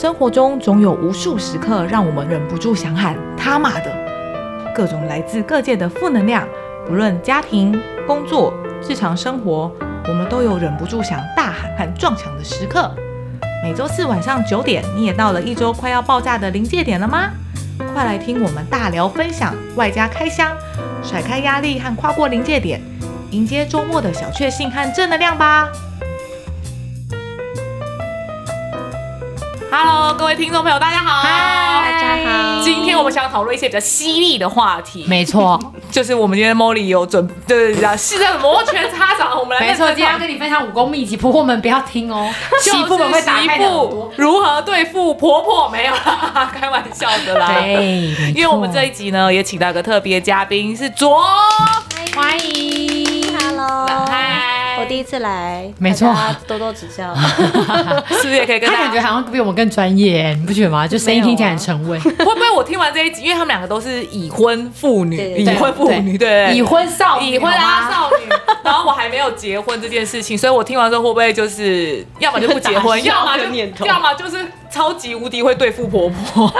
生活中总有无数时刻让我们忍不住想喊他妈的，各种来自各界的负能量，不论家庭、工作、日常生活，我们都有忍不住想大喊和撞墙的时刻。每周四晚上九点，你也到了一周快要爆炸的临界点了吗？快来听我们大聊分享，外加开箱，甩开压力和跨过临界点，迎接周末的小确幸和正能量吧！Hello，各位听众朋友，大家好！嗨大家好！今天我们想讨论一些比较犀利的话题。没错，就是我们今天 Molly 有准，对对对，是在，摩拳擦掌，我们来。没错，今天要跟你分享武功秘籍，婆婆们不要听哦，媳妇们会打开的。如何对付婆婆？没有啦，开玩笑的啦。对，因为我们这一集呢，也请到一个特别嘉宾，是卓，欢迎一次来，没错，多多指教。是不是也可以跟他？他感觉好像比我们更专业，你不觉得吗？就声音听起来很沉稳。会不会我听完这一集，因为他们两个都是已婚妇女，已婚妇女，对，已婚少女，已婚啊少女。然后我还没有结婚这件事情，所以我听完之后会不会就是，要么就不结婚，要么就，要么就是超级无敌会对付婆婆。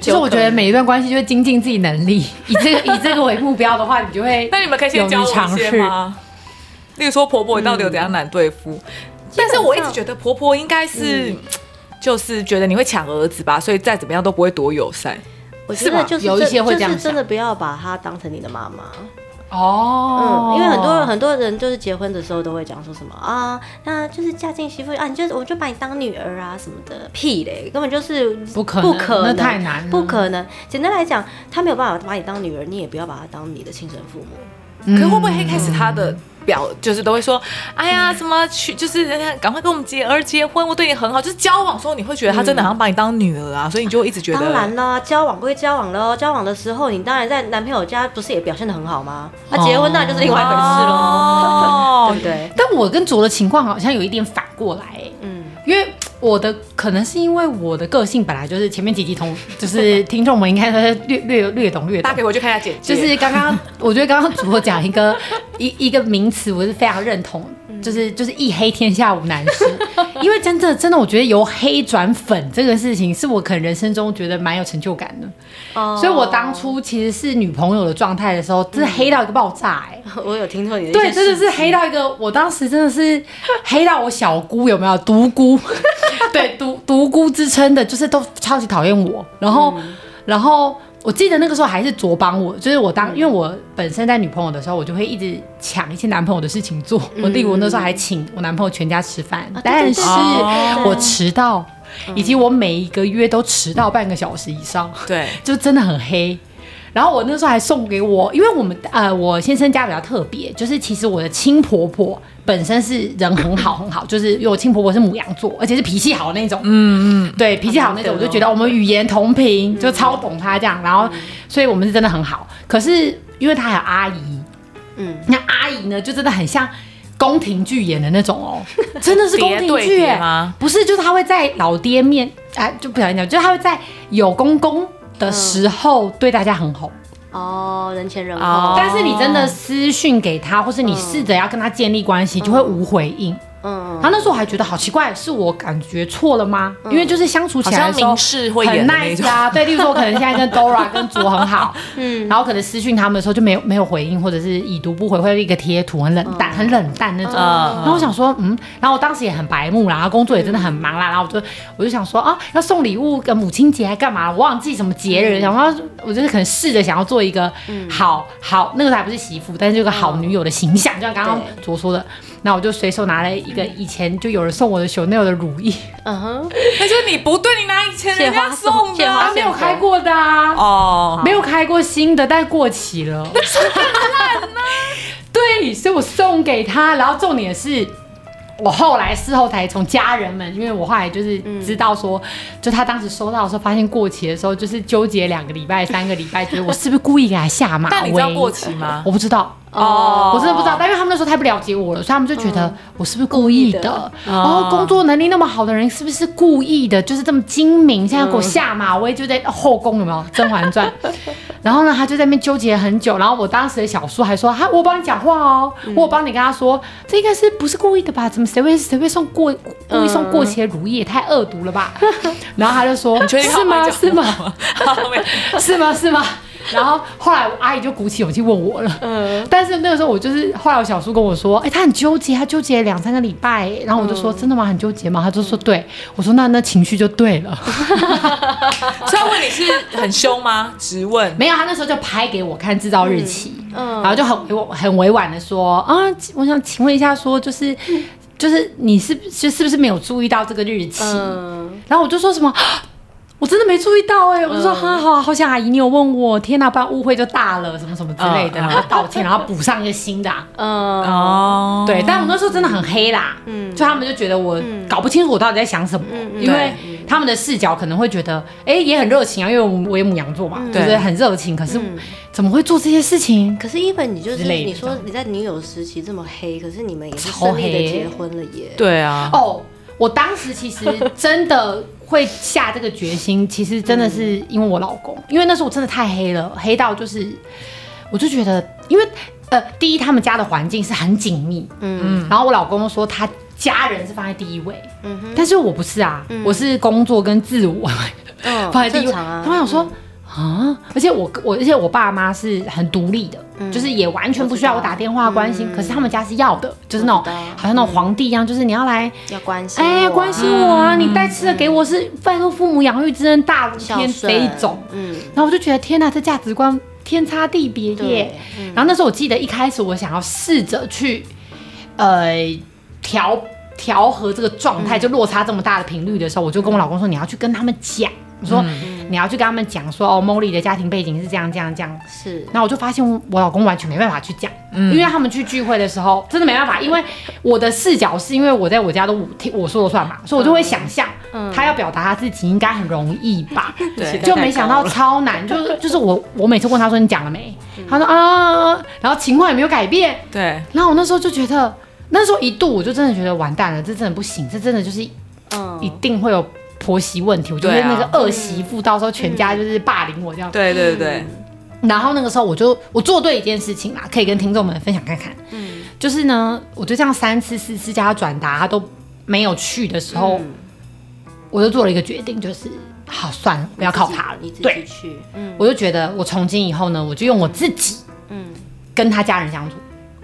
其 实我觉得每一段关系就会精进自己能力，以这个以这个为目标的话，你就会。那你们可以先教我一些吗？例如说婆婆到底有怎样难对付？嗯、但是我一直觉得婆婆应该是，嗯、就是觉得你会抢儿子吧，所以再怎么样都不会多友善。我觉得就是有一些会这样，就是真的不要把她当成你的妈妈哦。嗯，因为很多很多人就是结婚的时候都会讲说什么啊，那就是嫁进媳妇啊，你就我就把你当女儿啊什么的，屁嘞，根本就是不可能，不可能，那太难，不可能。简单来讲，他没有办法把你当女儿，你也不要把他当你的亲生父母。嗯、可会不会一开始他的？表就是都会说，哎呀，什么去，就是人家赶快跟我们结儿结婚，我对你很好。就是交往的时候，你会觉得他真的好像把你当女儿啊，嗯、所以你就会一直觉得。当然啦，交往归交往喽，交往的时候，你当然在男朋友家不是也表现得很好吗？那、哦、结婚当然就是另外一回事喽，哦、对不对？但我跟卓的情况好像有一点反过来，嗯，因为。我的可能是因为我的个性本来就是前面几集同 就是听众们应该都是略略略懂略懂，大家可以回去看一下简介。就是刚刚我觉得刚刚主播讲一个一一个名词，我是非常认同，就是就是一黑天下无难事。因为真的真的，我觉得由黑转粉这个事情，是我可能人生中觉得蛮有成就感的。哦，所以我当初其实是女朋友的状态的时候，真的黑到一个爆炸哎！我有听说你的对，真的是黑到一个，我当时真的是黑到我小姑有没有独孤？对，独独孤之称的，就是都超级讨厌我。然后，嗯、然后我记得那个时候还是卓帮我，就是我当，嗯、因为我本身在女朋友的时候，我就会一直抢一些男朋友的事情做。嗯、我例如那时候还请我男朋友全家吃饭，嗯、但是我迟到，以及我每一个月都迟到半个小时以上，对，就真的很黑。然后我那时候还送给我，因为我们呃，我先生家比较特别，就是其实我的亲婆婆本身是人很好很好，就是因为我亲婆婆是母羊座，而且是脾气好的那种，嗯嗯，对，脾气好那种，我就觉得我们语言同频，就超懂她这样，然后所以我们是真的很好。可是因为她还有阿姨，嗯，那阿姨呢就真的很像宫廷剧演的那种哦，真的是宫廷剧吗？不是，就是她会在老爹面，哎，就不小心讲，就是她会在有公公。的时候对大家很好。哦，人前人后，但是你真的私讯给他，或是你试着要跟他建立关系，就会无回应。嗯，他那时候我还觉得好奇怪，是我感觉错了吗？因为就是相处起来的时候很 nice 啊，对，例如说我可能现在跟 Dora 跟卓很好，嗯，然后可能私讯他们的时候就没有没有回应，或者是已读不回，或者一个贴图很冷淡很冷淡那种。然后我想说，嗯，然后我当时也很白目，然后工作也真的很忙啦，然后我就我就想说啊，要送礼物跟母亲节还干嘛？我忘记什么节日，然后我就是可能试着想要做一个好好那个时候还不是媳妇，但是这个好女友的形象，就像刚刚卓说的。那我就随手拿了一个以前就有人送我的 Chanel 的乳液，嗯哼，他说你不对，你拿以前人家送的，他没有开过的啊，哦，没有开过新的，但过期了，那是很烂呢。对，所以我送给他，然后重点是。我后来事后才从家人们，因为我后来就是知道说，嗯、就他当时收到的时候，发现过期的时候，就是纠结两个礼拜、三个礼拜，觉得我是不是故意给他下马威？但你知道过期吗？我不知道哦，我真的不知道。但因为他们那时候太不了解我了，所以他们就觉得我是不是故意的？然后、工作能力那么好的人，是不是故意的？就是这么精明，现在给我下马威，就在后宫有没有《甄嬛传》？然后呢，他就在那边纠结很久。然后我当时的小叔还说：“哈，我帮你讲话哦，嗯、我帮你跟他说，这应该是不是故意的吧？怎么谁会谁会送过故意送过期的乳液，也太恶毒了吧？然后他就说：“是吗？是吗？是吗？是吗？”然后后来我阿姨就鼓起勇气问我了。嗯。但是那个时候我就是后来我小叔跟我说：“哎，他很纠结，他纠结两三个礼拜。”然后我就说：“真的吗？很纠结吗？”他就说：“对。”我说：“那那情绪就对了。”所以问你是很凶吗？直问。没有，他那时候就拍给我看制造日期，嗯，然后就很委很委婉的说：“啊，我想请问一下，说就是。”就是你是就是不是没有注意到这个日期？嗯、然后我就说什么，我真的没注意到哎、欸，我就说哈好，好像阿姨你有问我，天哪，不然误会就大了，什么什么之类的，然后道歉，然后补上一个新的、啊。嗯哦，对，但我那时候真的很黑啦，嗯，就他们就觉得我搞不清楚我到底在想什么，嗯、因为他们的视角可能会觉得，哎、欸，也很热情啊，因为我我也母羊座嘛，对、嗯，就是很热情，可是。嗯怎么会做这些事情？可是伊粉，你就是你说你在女友时期这么黑，可是你们也是顺利的结婚了耶。对啊。哦，我当时其实真的会下这个决心，其实真的是因为我老公，因为那时候我真的太黑了，黑到就是，我就觉得，因为呃，第一他们家的环境是很紧密，嗯，然后我老公说他家人是放在第一位，嗯哼，但是我不是啊，我是工作跟自我 放在第一位，他们想说。啊！而且我我而且我爸妈是很独立的，嗯、就是也完全不需要我打电话关心。可是他们家是要的，嗯、就是那种好像那种皇帝一样，就是你要来要关心，哎，关心我啊！嗯、你带吃的给我是拜托父母养育之恩大如天这一种。嗯，然后我就觉得天哪，这价值观天差地别耶。嗯、然后那时候我记得一开始我想要试着去呃调调和这个状态，就落差这么大的频率的时候，我就跟我老公说，你要去跟他们讲。我说，你要去跟他们讲说，哦，Molly 的家庭背景是这样这样这样。是。然后我就发现我老公完全没办法去讲，嗯，因为他们去聚会的时候真的没办法，因为我的视角是因为我在我家都听我说了算嘛，所以我就会想象，他要表达他自己应该很容易吧？对。就没想到超难，就是就是我我每次问他说你讲了没？他说啊，然后情况也没有改变。对。然后我那时候就觉得，那时候一度我就真的觉得完蛋了，这真的不行，这真的就是，嗯，一定会有。婆媳问题，我觉得那个二媳妇到时候全家就是霸凌我这样。对对对。然后那个时候我就我做对一件事情啦，可以跟听众们分享看看。嗯。就是呢，我就这样三次四次叫他转达，他都没有去的时候，我就做了一个决定，就是好算了，不要靠他了。你自己去。嗯。我就觉得我从今以后呢，我就用我自己，嗯，跟他家人相处。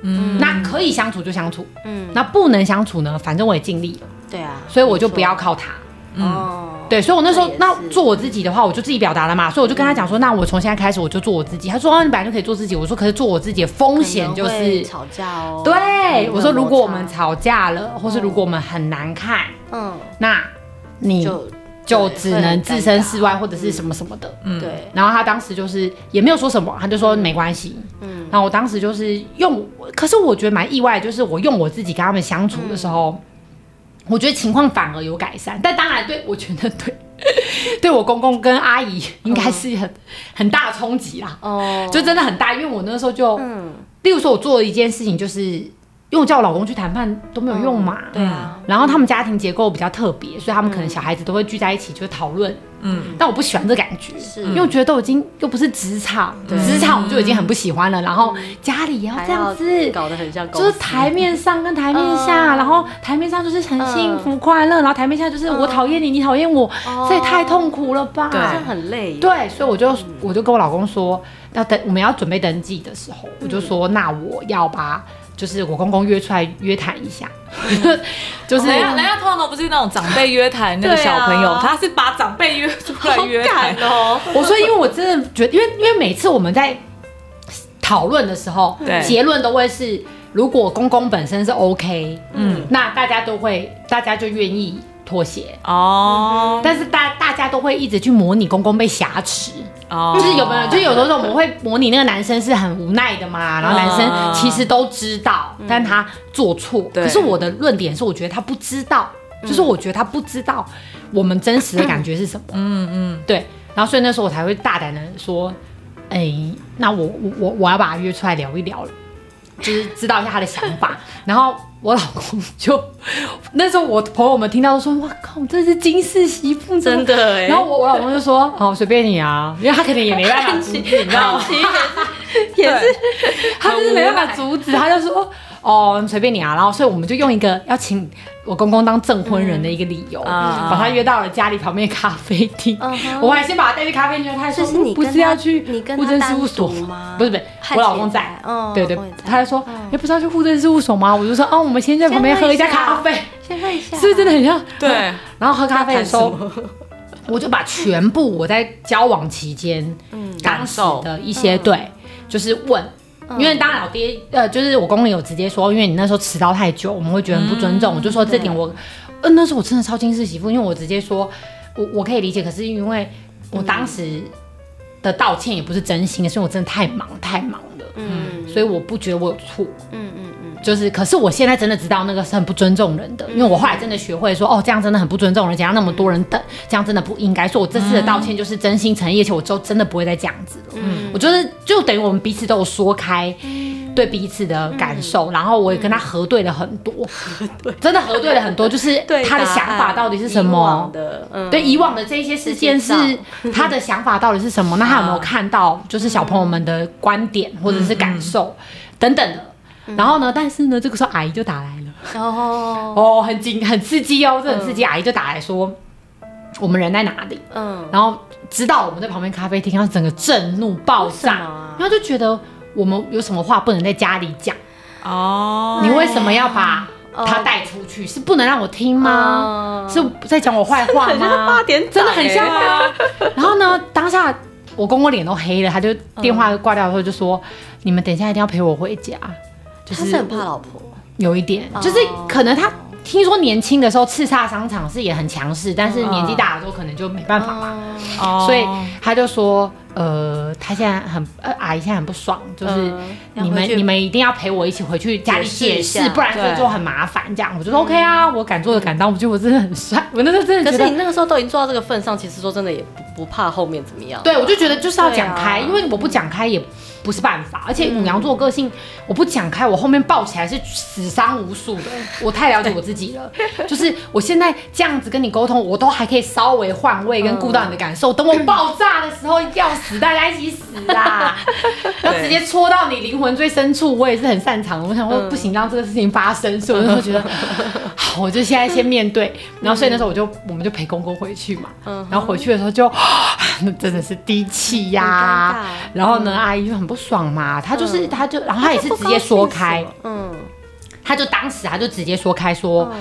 嗯。那可以相处就相处。嗯。那不能相处呢，反正我也尽力了。对啊。所以我就不要靠他。嗯，对，所以我那时候那做我自己的话，我就自己表达了嘛，所以我就跟他讲说，那我从现在开始我就做我自己。他说，哦，你本来就可以做自己。我说，可是做我自己的风险就是吵架哦。对，我说如果我们吵架了，或是如果我们很难看，嗯，那你就就只能置身事外或者是什么什么的。嗯，对。然后他当时就是也没有说什么，他就说没关系。嗯，然后我当时就是用，可是我觉得蛮意外，就是我用我自己跟他们相处的时候。我觉得情况反而有改善，但当然对我觉得对，对我公公跟阿姨应该是很、嗯、很大的冲击啦。哦，就真的很大，因为我那个时候就，嗯，例如说我做了一件事情，就是。因为我叫我老公去谈判都没有用嘛，对啊。然后他们家庭结构比较特别，所以他们可能小孩子都会聚在一起就讨论，嗯。但我不喜欢这感觉，是因为我觉得都已经又不是职场，职场我就已经很不喜欢了。然后家里也要这样子，搞得很像，就是台面上跟台面下，然后台面上就是很幸福快乐，然后台面下就是我讨厌你，你讨厌我，这也太痛苦了吧？对，很累。对，所以我就我就跟我老公说，要等我们要准备登记的时候，我就说那我要把。就是我公公约出来约谈一下，就是人家人家通常都不是那种长辈约谈那个小朋友，他是把长辈约出来约谈。哦。我说，因为我真的觉得，因为因为每次我们在讨论的时候，结论都会是，如果公公本身是 OK，嗯，那大家都会，大家就愿意妥协哦。但是大大家都会一直去模拟公公被挟持。哦，就是有没有？就有的时候我们会模拟那个男生是很无奈的嘛，然后男生其实都知道，但他做错。可是我的论点是，我觉得他不知道，就是我觉得他不知道我们真实的感觉是什么。嗯嗯，对。然后所以那时候我才会大胆的说，哎，那我我我我要把他约出来聊一聊了，就是知道一下他的想法。然后。我老公就那时候，我朋友们听到都说：“哇靠，这是金氏媳妇，真的哎。”然后我我老公就说：“好，随便你啊，因为他肯定也没办法阻止，你知道吗？也是，他就是没办法阻止，他就说：‘哦，随便你啊。然后所以我们就用一个要请我公公当证婚人的一个理由，嗯、把他约到了家里旁边咖啡厅。嗯、我还先把他带去咖啡厅，他还说是你不是要去户政事务所吗？不是不是，我老公在。嗯，对对，他就说，哎，不是要去户政事务所吗？我就说，哦，我们先在旁边喝一下咖啡，先喝一下，是不是真的很像？对。然后喝咖啡的时候。我就把全部我在交往期间，嗯，感受的一些对，就是问，因为当老爹，呃，就是我公公有直接说，因为你那时候迟到太久，我们会觉得很不尊重。我就说这点我，呃，那时候我真的超轻视媳妇，因为我直接说，我我可以理解，可是因为我当时的道歉也不是真心的，是因为我真的太忙太忙了，嗯，所以我不觉得我有错，嗯嗯。就是，可是我现在真的知道那个是很不尊重人的，因为我后来真的学会说，哦，这样真的很不尊重人，怎样那么多人等，这样真的不应该。说我这次的道歉就是真心诚意，而且我之后真的不会再这样子了。嗯，我觉得就等于我们彼此都有说开，对彼此的感受，然后我也跟他核对了很多，真的核对了很多，就是他的想法到底是什么？对以往的这些事件是他的想法到底是什么？那他有没有看到就是小朋友们的观点或者是感受等等的？然后呢？但是呢，这个时候阿姨就打来了。哦哦，很紧，很刺激哦，这很刺激。阿姨就打来说，我们人在哪里？嗯。然后知道我们在旁边咖啡厅，然后整个震怒爆炸，然后就觉得我们有什么话不能在家里讲？哦。你为什么要把他带出去？是不能让我听吗？是在讲我坏话吗？真的很像吗？然后呢，当下我公公脸都黑了，他就电话挂掉的时候就说：“你们等一下一定要陪我回家。”他是很怕老婆，有一点，就是可能他听说年轻的时候叱咤商场是也很强势，但是年纪大了之后可能就没办法嘛，所以他就说，呃，他现在很呃阿姨现在很不爽，就是你们你们一定要陪我一起回去家里解释，不然就就很麻烦这样。我就说 OK 啊，我敢做的敢当，我觉得我真的很帅。我那时候真的，可是你那个时候都已经做到这个份上，其实说真的也不不怕后面怎么样。对，我就觉得就是要讲开，因为我不讲开也。不是办法，而且牡羊座个性，我不讲开，我后面抱起来是死伤无数的。我太了解我自己了，就是我现在这样子跟你沟通，我都还可以稍微换位跟顾到你的感受。等我爆炸的时候，要死大家一起死啊！要直接戳到你灵魂最深处，我也是很擅长。我想说不行，让这个事情发生，所以我就觉得 好，我就现在先面对。然后所以那时候我就我们就陪公公回去嘛。然后回去的时候就那 真的是低气压。然后呢，阿姨就很。不爽嘛？她就是，她就，然后她也是直接说开，嗯，她就当时她就直接说开说，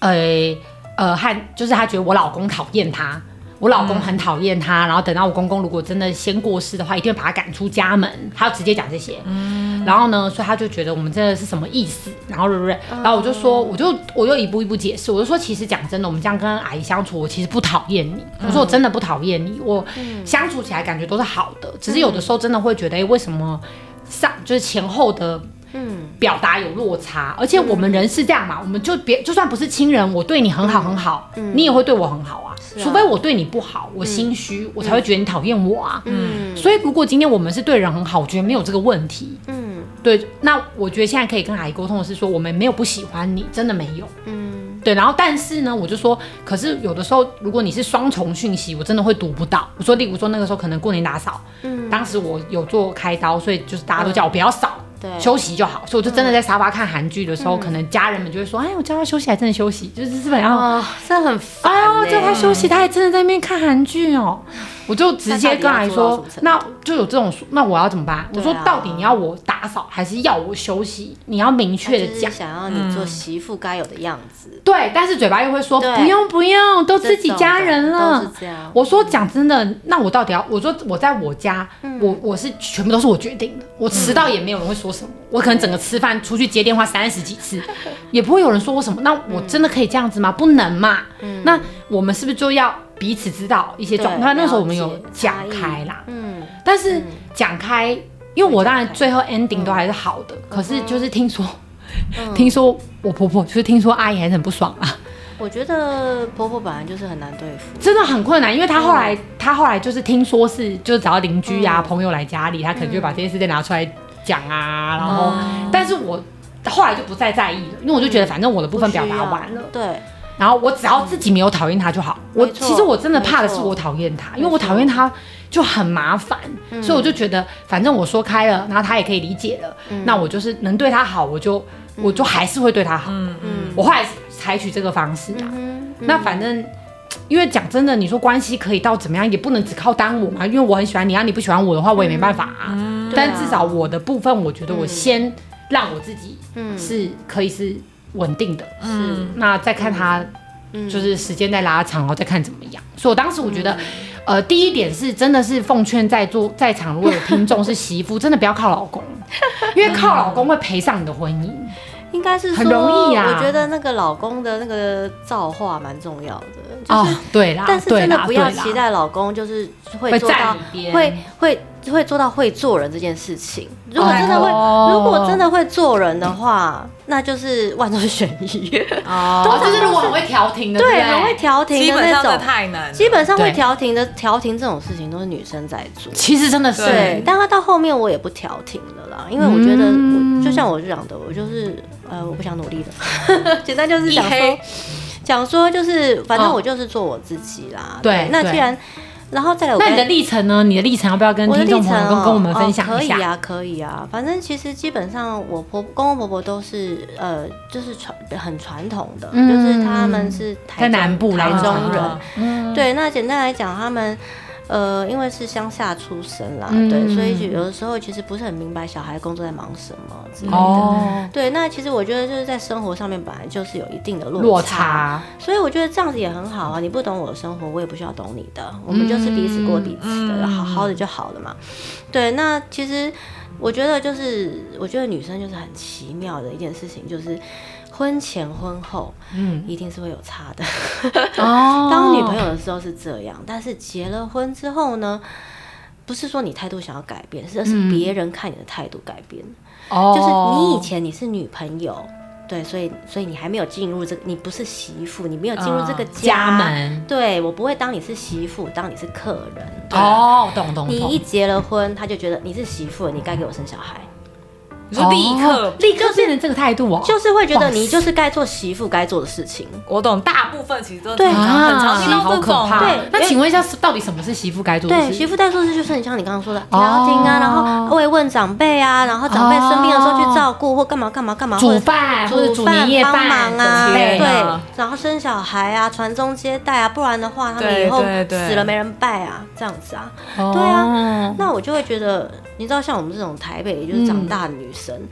呃呃，和就是她觉得我老公讨厌他，我老公很讨厌他，然后等到我公公如果真的先过世的话，一定会把他赶出家门，他要直接讲这些，嗯，然后呢，所以他就觉得我们真的是什么意思？然后对不对？然后我就说，我就我就一步一步解释，我就说，其实讲真的，我们这样跟阿姨相处，我其实不讨厌你，我说我真的不讨厌你，我相处起来感觉都是好的，只是有的时候真的会觉得，哎，为什么上就是前后的。嗯，表达有落差，而且我们人是这样嘛，我们就别就算不是亲人，我对你很好很好，你也会对我很好啊。除非我对你不好，我心虚，我才会觉得你讨厌我啊。嗯，所以如果今天我们是对人很好，我觉得没有这个问题。嗯，对，那我觉得现在可以跟阿姨沟通的是说，我们没有不喜欢你，真的没有。嗯，对，然后但是呢，我就说，可是有的时候如果你是双重讯息，我真的会读不到。我说，例如说那个时候可能过年打扫，嗯，当时我有做开刀，所以就是大家都叫我不要扫。休息就好，所以我就真的在沙发看韩剧的时候，可能家人们就会说：“哎，我叫他休息，还真的休息，就是基本上，真的很烦。哦叫他休息，他还真的在那边看韩剧哦。”我就直接跟阿姨说：“那就有这种，那我要怎么办？”我说：“到底你要我打扫，还是要我休息？你要明确的讲，想要你做媳妇该有的样子。”对，但是嘴巴又会说：“不用不用，都自己家人了。”我说：“讲真的，那我到底要？我说我在我家，我我是全部都是我决定的，我迟到也没有人会说什么。我可能整个吃饭出去接电话三十几次，也不会有人说我什么。那我真的可以这样子吗？不能嘛。那我们是不是就要？”彼此知道一些状态，那时候我们有讲开啦，嗯，但是讲开，因为我当然最后 ending 都还是好的，可是就是听说，听说我婆婆就是听说阿姨还是很不爽啊。我觉得婆婆本来就是很难对付，真的很困难，因为她后来她后来就是听说是就是找到邻居啊朋友来家里，她可能就把这件事再拿出来讲啊，然后，但是我后来就不再在意了，因为我就觉得反正我的部分表达完了，对。然后我只要自己没有讨厌他就好。我其实我真的怕的是我讨厌他，因为我讨厌他就很麻烦，所以我就觉得反正我说开了，然后他也可以理解了，那我就是能对他好，我就我就还是会对他好。嗯嗯，我后来采取这个方式啊。那反正，因为讲真的，你说关系可以到怎么样，也不能只靠单我嘛。因为我很喜欢你，啊，你不喜欢我的话，我也没办法啊。但至少我的部分，我觉得我先让我自己是可以是稳定的。是，那再看他。就是时间在拉长，然后再看怎么样。所以我当时我觉得，呃，第一点是真的是奉劝在座在场如果有听众是媳妇，真的不要靠老公，因为靠老公会赔上你的婚姻。应该是很容易啊。我觉得那个老公的那个造化蛮重要的。哦，对啦。但是真的不要期待老公就是会做到会会会做到会做人这件事情。如果真的会，如果真的会做人的话，那就是万中选一。哦，就是如果很会调停的，对，很会调停的那种，太难。基本上会调停的调停这种事情都是女生在做。其实真的是，对。但他到后面我也不调停了啦，因为我觉得我就像我讲的，我就是呃，我不想努力了。简单就是想说，讲说就是反正我就是做我自己啦。对，那既然。然后再来，那你的历程呢？你的历程要不要跟听众朋友跟跟我们分享一下？可以啊，可以啊。反正其实基本上，我婆公公婆婆都是呃，就是传很传统的，就是他们是在南部台中人。对，那简单来讲，他们。呃，因为是乡下出生啦，嗯、对，所以有的时候其实不是很明白小孩工作在忙什么之类的。哦、对，那其实我觉得就是在生活上面本来就是有一定的落差，落差，所以我觉得这样子也很好啊。你不懂我的生活，我也不需要懂你的，我们就是彼此过彼此的，嗯、好好的就好了嘛。对，那其实我觉得就是，我觉得女生就是很奇妙的一件事情，就是。婚前婚后，嗯，一定是会有差的。哦，当女朋友的时候是这样，但是结了婚之后呢，不是说你态度想要改变，是是别人看你的态度改变。哦，就是你以前你是女朋友，对，所以所以你还没有进入这个，你不是媳妇，你没有进入这个家门。对，我不会当你是媳妇，当你是客人。哦，懂懂懂。你一结了婚，他就觉得你是媳妇，你该给我生小孩。就立刻立刻变成这个态度哦，就是会觉得你就是该做媳妇该做的事情。我懂，大部分其实都对很常见，好可怕。对，那请问一下，到底什么是媳妇该做的事？对，媳妇该做的事就是很像你刚刚说的调停啊，然后慰问长辈啊，然后长辈生病的时候去照顾或干嘛干嘛干嘛，煮饭或者煮年夜饭帮忙啊，对，然后生小孩啊，传宗接代啊，不然的话他们以后死了没人拜啊，这样子啊，对啊，那我就会觉得。你知道，像我们这种台北就是长大的女生，嗯、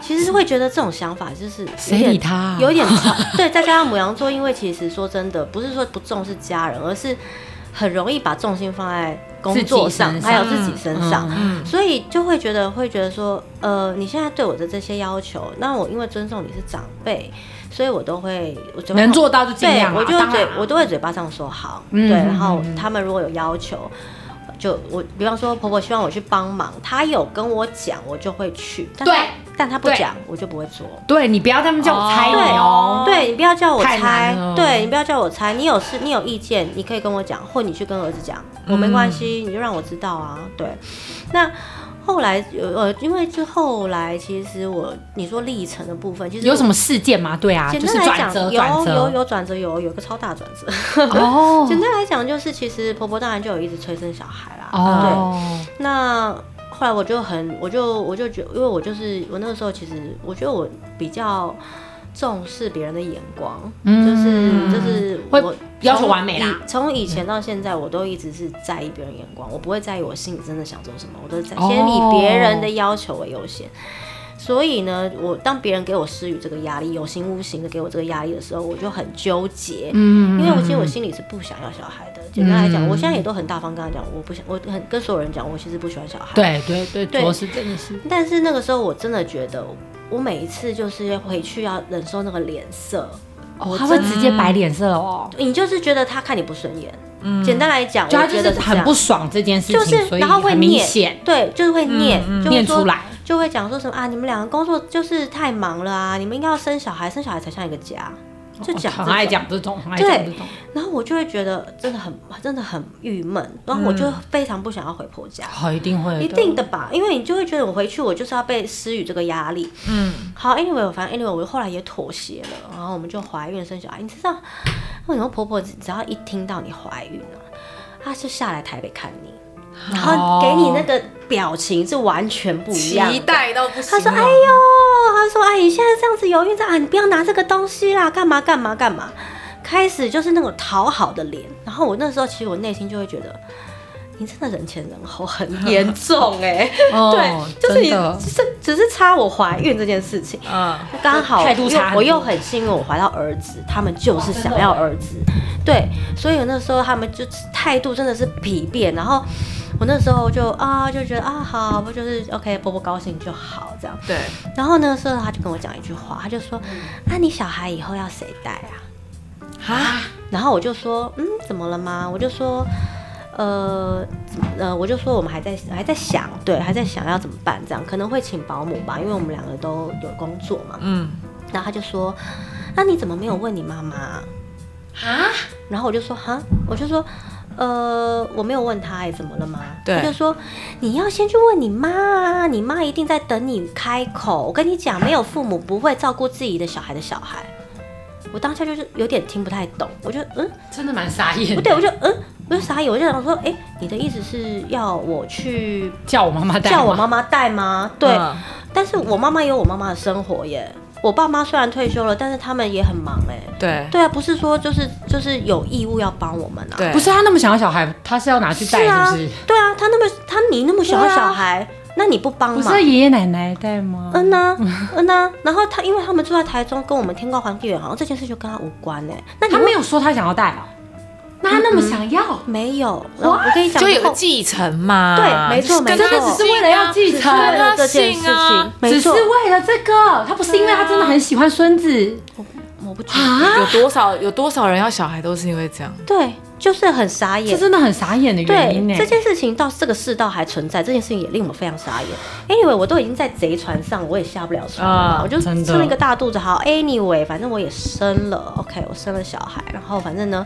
其实是会觉得这种想法就是有点他、啊，有点 对。再加上母羊座，因为其实说真的，不是说不重视家人，而是很容易把重心放在工作上，还有自己身上，嗯嗯、所以就会觉得会觉得说，呃，你现在对我的这些要求，那我因为尊重你是长辈，所以我都会，我就能做到就尽量，我就嘴我都会嘴巴上说好，嗯、对。然后他们如果有要求。就我，比方说婆婆希望我去帮忙，她有跟我讲，我就会去。对，但他不讲，我就不会做。对，你不要他们叫我猜哦，对，你不要叫我猜，对，你不要叫我猜。你有事，你有意见，你可以跟我讲，或你去跟儿子讲，我没关系，你就让我知道啊。对，那。后来有呃，因为就后来，其实我你说历程的部分，其实有什么事件吗？对啊，简单来讲，有有有转折，有有个超大转折。哦，简单来讲，就是其实婆婆当然就有一直催生小孩啦。哦，对。那后来我就很，我就我就觉得，因为我就是我那个时候，其实我觉得我比较。重视别人的眼光，嗯、就是就是我要求完美啦。从以前到现在，我都一直是在意别人眼光，我不会在意我心里真的想做什么，我都在先以别人的要求为优先。哦、所以呢，我当别人给我施予这个压力，有形无形的给我这个压力的时候，我就很纠结。嗯，因为我其实我心里是不想要小孩的。简单来讲，我现在也都很大方跟他讲，我不想，我很跟所有人讲，我其实不喜欢小孩。对对对，对，我是真的是。但是那个时候，我真的觉得。我每一次就是回去要忍受那个脸色，哦，他会直接摆脸色哦。你就是觉得他看你不顺眼，嗯，简单来讲，我觉得很不爽这件事情，就是然后会念，对，就是会念，念出来，就会讲说什么啊，你们两个工作就是太忙了啊，你们应该要生小孩，生小孩才像一个家。就讲很爱讲这种，对，然后我就会觉得真的很真的很郁闷，然后我就非常不想要回婆家。好，一定会，一定的吧，因为你就会觉得我回去我就是要被施予这个压力。嗯，好，anyway，反正 anyway，我后来也妥协了，然后我们就怀孕生小孩。你知道为什么婆婆只要一听到你怀孕了，她就下来台北看你，然后给你那个表情是完全不一样，期待到不行。他说：“哎呦。”他说：“哎，你现在这样子犹豫着啊，你不要拿这个东西啦，干嘛干嘛干嘛。”开始就是那种讨好的脸，然后我那时候其实我内心就会觉得。你真的人前人后很严重 哎、欸，哦、对，就是你只是只是差我怀孕这件事情，嗯，刚好态度差，我又很幸运我怀到儿子，他们就是想要儿子，对，所以那时候他们就态度真的是疲变，然后我那时候就啊就觉得啊好，不就是 OK，波波高兴就好这样，对，然后那个时候他就跟我讲一句话，他就说，那、啊、你小孩以后要谁带啊？啊，然后我就说，嗯，怎么了吗？我就说。呃，呃，我就说我们还在还在想，对，还在想要怎么办，这样可能会请保姆吧，因为我们两个都有工作嘛。嗯，然后他就说，那你怎么没有问你妈妈？啊？然后我就说，哈，我就说，呃，我没有问他，哎，怎么了吗？对，他就说你要先去问你妈，你妈一定在等你开口。我跟你讲，没有父母不会照顾自己的小孩的小孩。我当下就是有点听不太懂，我就嗯，真的蛮傻眼。不对，我就嗯。我就傻眼，我就想说，哎、欸，你的意思是要我去叫我妈妈带，叫我妈妈带吗？对，嗯、但是我妈妈有我妈妈的生活耶。我爸妈虽然退休了，但是他们也很忙哎。对，对啊，不是说就是就是有义务要帮我们啊。对，不是他那么想要小孩，他是要拿去带，是不是？啊、对啊，他那么他你那么想要小孩，啊、那你不帮吗？不是爷爷奶奶带吗？嗯呐、啊，嗯呐、啊。然后他因为他们住在台中，跟我们天高皇帝远，好像这件事就跟他无关哎。那他没有说他想要带啊。那他那么想要？没有，我跟你讲，就有个继承嘛。对，没错，没错，真的只是为了要继承这件事情，只是为了这个，他不是因为他真的很喜欢孙子。我我不觉得有多少有多少人要小孩都是因为这样。对，就是很傻眼，这真的很傻眼的原因。这件事情到这个世道还存在，这件事情也令我非常傻眼。Anyway，我都已经在贼船上，我也下不了船了，我就生了一个大肚子。好，Anyway，反正我也生了，OK，我生了小孩，然后反正呢。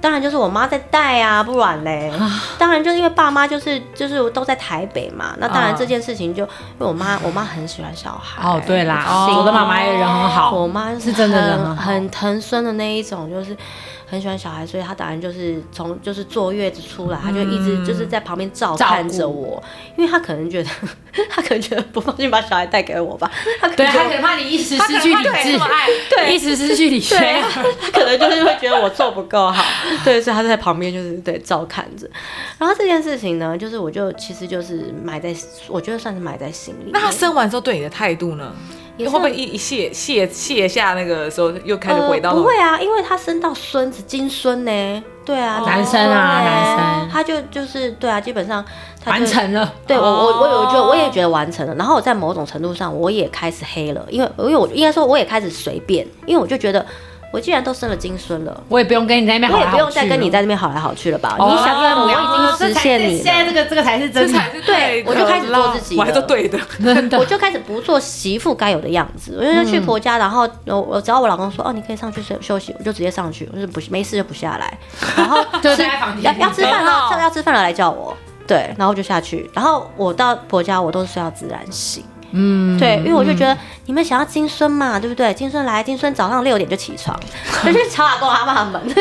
当然就是我妈在带啊，不然嘞。当然就是因为爸妈就是就是都在台北嘛，那当然这件事情就因为我妈我妈很喜欢小孩。哦，对啦，我的妈妈也人很好，我妈是真的很很疼孙的那一种，就是。很喜欢小孩，所以他当然就是从就是坐月子出来，他就一直就是在旁边照看着我，因为他可能觉得 他可能觉得不放心把小孩带给我吧，他对他可能怕你一时失去理智，对，一时失去理智，他可能就是会觉得我做不够好，对，所以他在旁边就是对照看着。然后这件事情呢，就是我就其实就是埋在，我觉得算是埋在心里。那他生完之后对你的态度呢？会不会一一卸卸卸下那个时候又开始回到、呃？不会啊，因为他生到孙子金孙呢，对啊，男生啊，男生，他就就是对啊，基本上他完成了。对我我我有觉得我也觉得完成了，然后我在某种程度上我也开始黑了，因为因为我应该说我也开始随便，因为我就觉得。我既然都生了金孙了，我也不用跟你在那边，我也不用再跟你在那边好来好去了吧？你想要我已经实现你，现在这个这个才是真的，对，我就开始做自己，我还是对 的，我就开始不做媳妇该有的样子，我就去婆家，然后我我只要我老公说哦，你可以上去休休息，我就直接上去，我就不没事就不下来，然后 就是要要吃饭了，要吃饭了来叫我，对，然后就下去，然后我到婆家我都是睡到自然醒。嗯，对，因为我就觉得你们想要金孙嘛，对不对？金孙来，金孙早上六点就起床，就去敲阿公阿嬷门，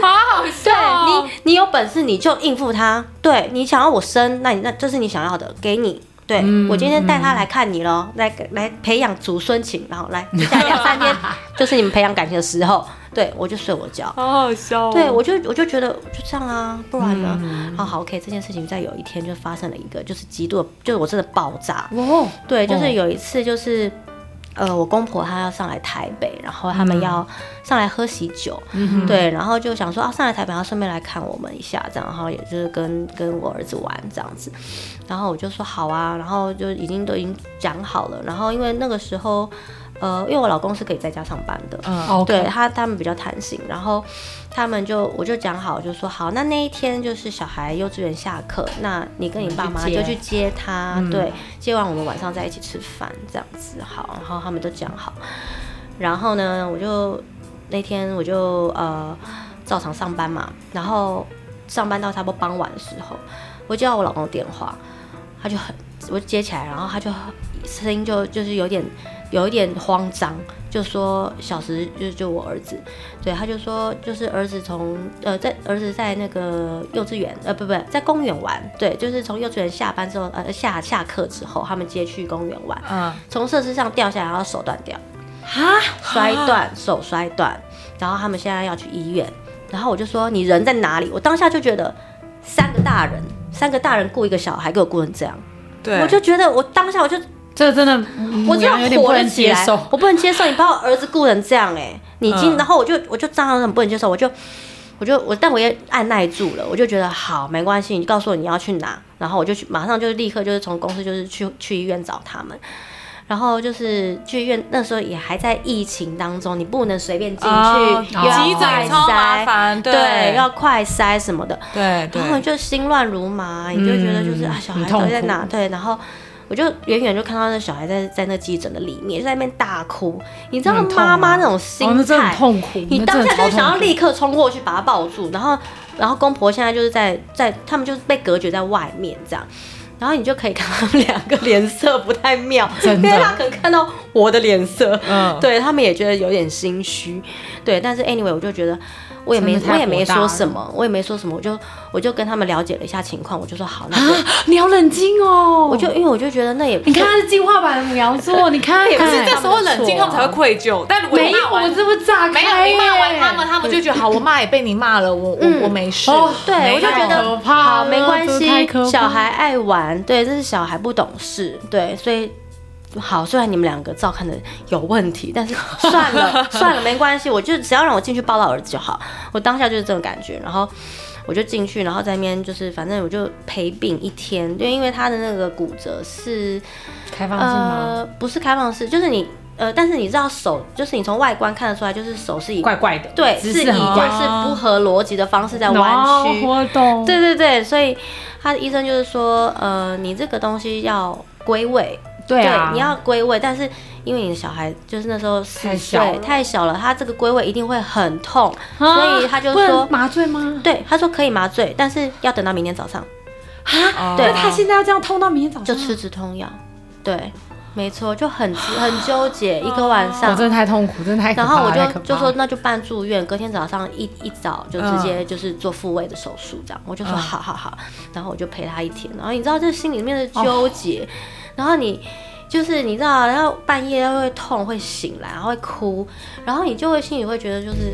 好好笑哦。对你，你有本事你就应付他。对你想要我生，那你那这是你想要的，给你。对我今天带他来看你喽，来来培养祖孙情，然后来接下来两三天 就是你们培养感情的时候。对，我就睡我觉，好好笑哦。对，我就我就觉得就这样啊，不然呢？嗯、好好，OK，这件事情在有一天就发生了一个，就是极度的，就是我真的爆炸。哦，对，就是有一次，就是呃，我公婆他要上来台北，然后他们要上来喝喜酒，嗯、对，然后就想说啊，上来台北，然后顺便来看我们一下，这样，然后也就是跟跟我儿子玩这样子，然后我就说好啊，然后就已经都已经讲好了，然后因为那个时候。呃，因为我老公是可以在家上班的，嗯，okay. 对他他们比较弹性，然后他们就我就讲好，就说好，那那一天就是小孩幼稚园下课，那你跟你爸妈就去接他，嗯、对，接完我们晚上在一起吃饭，这样子好，然后他们都讲好，然后呢，我就那天我就呃照常上班嘛，然后上班到差不多傍晚的时候，我接到我老公的电话，他就很，我接起来，然后他就声音就就是有点。有一点慌张，就说小时就就我儿子，对，他就说就是儿子从呃在儿子在那个幼稚园呃不不在公园玩，对，就是从幼稚园下班之后呃下下课之后，他们接去公园玩，嗯，从设施上掉下来，然后手断掉，啊，摔断手摔断，然后他们现在要去医院，然后我就说你人在哪里？我当下就觉得三个大人三个大人雇一个小孩给我雇成这样，对，我就觉得我当下我就。这真的，我这样火了起来，我不能接受你把我儿子雇成这样哎、欸，你今、嗯、然后我就我就这样很不能接受，我就我就我但我也按耐住了，我就觉得好没关系，你告诉我你要去哪，然后我就去马上就立刻就是从公司就是去去医院找他们，然后就是去医院那时候也还在疫情当中，你不能随便进去，哦、要快筛，对，对，要快筛什么的，对，对，然后就心乱如麻，你就觉得就是、嗯、啊小孩都在哪，对，然后。我就远远就看到那小孩在在那急诊的里面，就在那边大哭。你知道妈妈那种心态，痛苦。你当下就想要立刻冲过去把他抱住，然后然后公婆现在就是在在他们就是被隔绝在外面这样，然后你就可以看他们两个脸色不太妙，因为他可能看到我的脸色，嗯，对他们也觉得有点心虚，对，但是 anyway 我就觉得。我也没我也没说什么，我也没说什么，我就我就跟他们了解了一下情况，我就说好，那就你好冷静哦，我就因为我就觉得那也你看他是进化版的牡羊座，你看也不是。这时候冷静他们才会愧疚，但没有我这么炸开，没有你骂完他们，他们就觉得好，我骂也被你骂了，我我我没事，对，我就觉得好没关系，小孩爱玩，对，这是小孩不懂事，对，所以。好，虽然你们两个照看的有问题，但是 算了算了，没关系，我就只要让我进去抱到儿子就好。我当下就是这种感觉，然后我就进去，然后在那边就是反正我就陪病一天，对，因为他的那个骨折是开放式吗？呃，不是开放式，就是你呃，但是你知道手，就是你从外观看得出来，就是手是以怪怪的，对，是以就是不合逻辑的方式在弯曲，活动，对对对，所以他的医生就是说，呃，你这个东西要归位。对，你要归位，但是因为你的小孩就是那时候四岁，太小了，他这个归位一定会很痛，所以他就说麻醉吗？对，他说可以麻醉，但是要等到明天早上。啊，对，他现在要这样痛到明天早上，就吃止痛药。对，没错，就很很纠结，一个晚上，真的太痛苦，真的太。然后我就就说那就办住院，隔天早上一一早就直接就是做复位的手术，这样我就说好好好，然后我就陪他一天，然后你知道这心里面的纠结。然后你就是你知道，然后半夜会痛，会醒来，然后会哭，然后你就会心里会觉得就是。